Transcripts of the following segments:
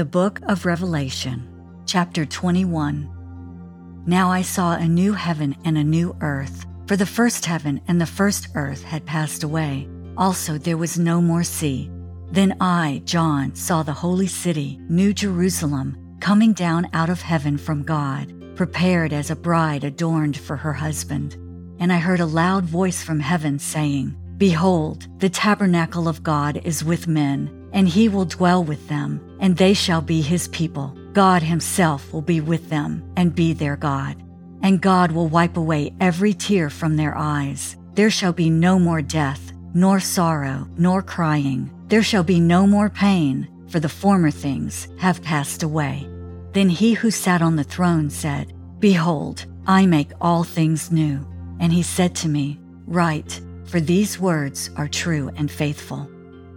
The Book of Revelation, Chapter 21. Now I saw a new heaven and a new earth, for the first heaven and the first earth had passed away. Also, there was no more sea. Then I, John, saw the holy city, New Jerusalem, coming down out of heaven from God, prepared as a bride adorned for her husband. And I heard a loud voice from heaven saying, Behold, the tabernacle of God is with men and he will dwell with them, and they shall be his people. God himself will be with them and be their God. And God will wipe away every tear from their eyes. There shall be no more death, nor sorrow, nor crying. There shall be no more pain, for the former things have passed away. Then he who sat on the throne said, Behold, I make all things new. And he said to me, Write, for these words are true and faithful.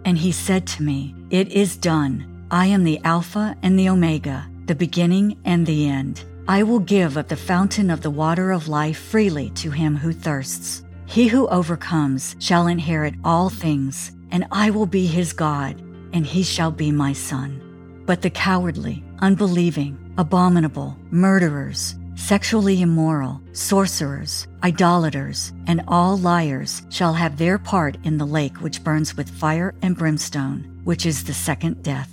And he said to me, It is done. I am the Alpha and the Omega, the beginning and the end. I will give of the fountain of the water of life freely to him who thirsts. He who overcomes shall inherit all things, and I will be his God, and he shall be my son. But the cowardly, unbelieving, abominable, murderers, sexually immoral, sorcerers, idolaters, and all liars shall have their part in the lake which burns with fire and brimstone, which is the second death.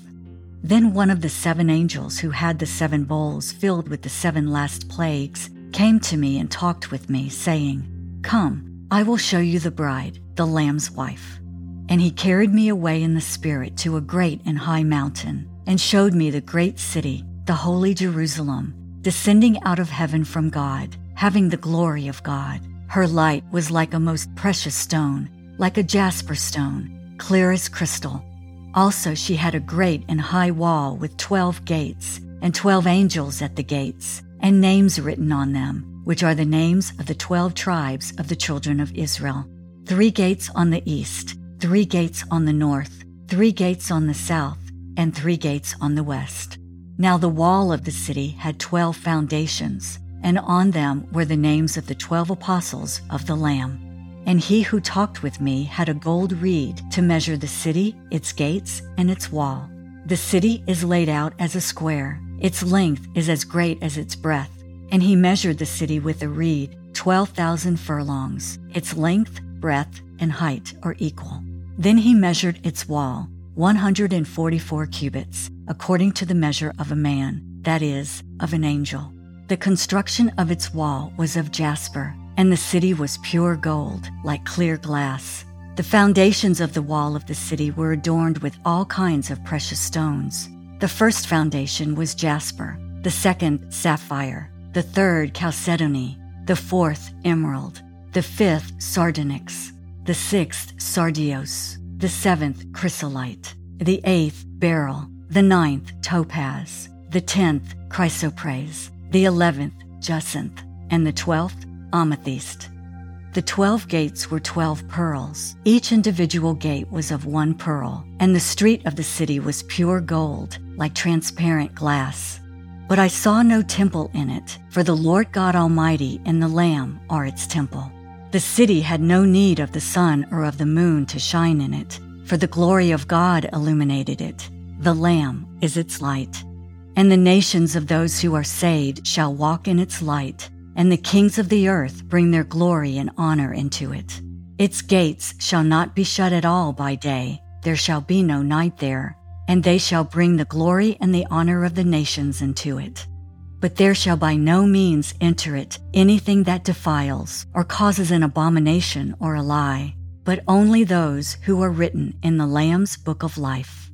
Then one of the seven angels who had the seven bowls filled with the seven last plagues came to me and talked with me, saying, Come, I will show you the bride, the Lamb's wife. And he carried me away in the Spirit to a great and high mountain, and showed me the great city, the holy Jerusalem descending out of heaven from God, having the glory of God. Her light was like a most precious stone, like a jasper stone, clear as crystal. Also, she had a great and high wall with twelve gates, and twelve angels at the gates, and names written on them, which are the names of the twelve tribes of the children of Israel. Three gates on the east, three gates on the north, three gates on the south, and three gates on the west. Now the wall of the city had twelve foundations, and on them were the names of the twelve apostles of the Lamb. And he who talked with me had a gold reed to measure the city, its gates, and its wall. The city is laid out as a square, its length is as great as its breadth. And he measured the city with a reed, twelve thousand furlongs. Its length, breadth, and height are equal. Then he measured its wall, 144 cubits, according to the measure of a man, that is, of an angel. The construction of its wall was of jasper, and the city was pure gold, like clear glass. The foundations of the wall of the city were adorned with all kinds of precious stones. The first foundation was jasper, the second, sapphire, the third, chalcedony, the fourth, emerald, the fifth, sardonyx, the sixth, sardius, the seventh, chrysolite, the eighth, beryl, the ninth, topaz, the tenth, chrysoprase, the eleventh, jacinth, and the twelfth, amethyst. The twelve gates were twelve pearls. Each individual gate was of one pearl, and the street of the city was pure gold, like transparent glass. But I saw no temple in it, for the Lord God Almighty and the Lamb are its temple. The city had no need of the sun or of the moon to shine in it, for the glory of God illuminated it. The Lamb is its light. And the nations of those who are saved shall walk in its light, and the kings of the earth bring their glory and honor into it. Its gates shall not be shut at all by day, there shall be no night there, and they shall bring the glory and the honor of the nations into it. But there shall by no means enter it anything that defiles, or causes an abomination or a lie, but only those who are written in the Lamb's book of life.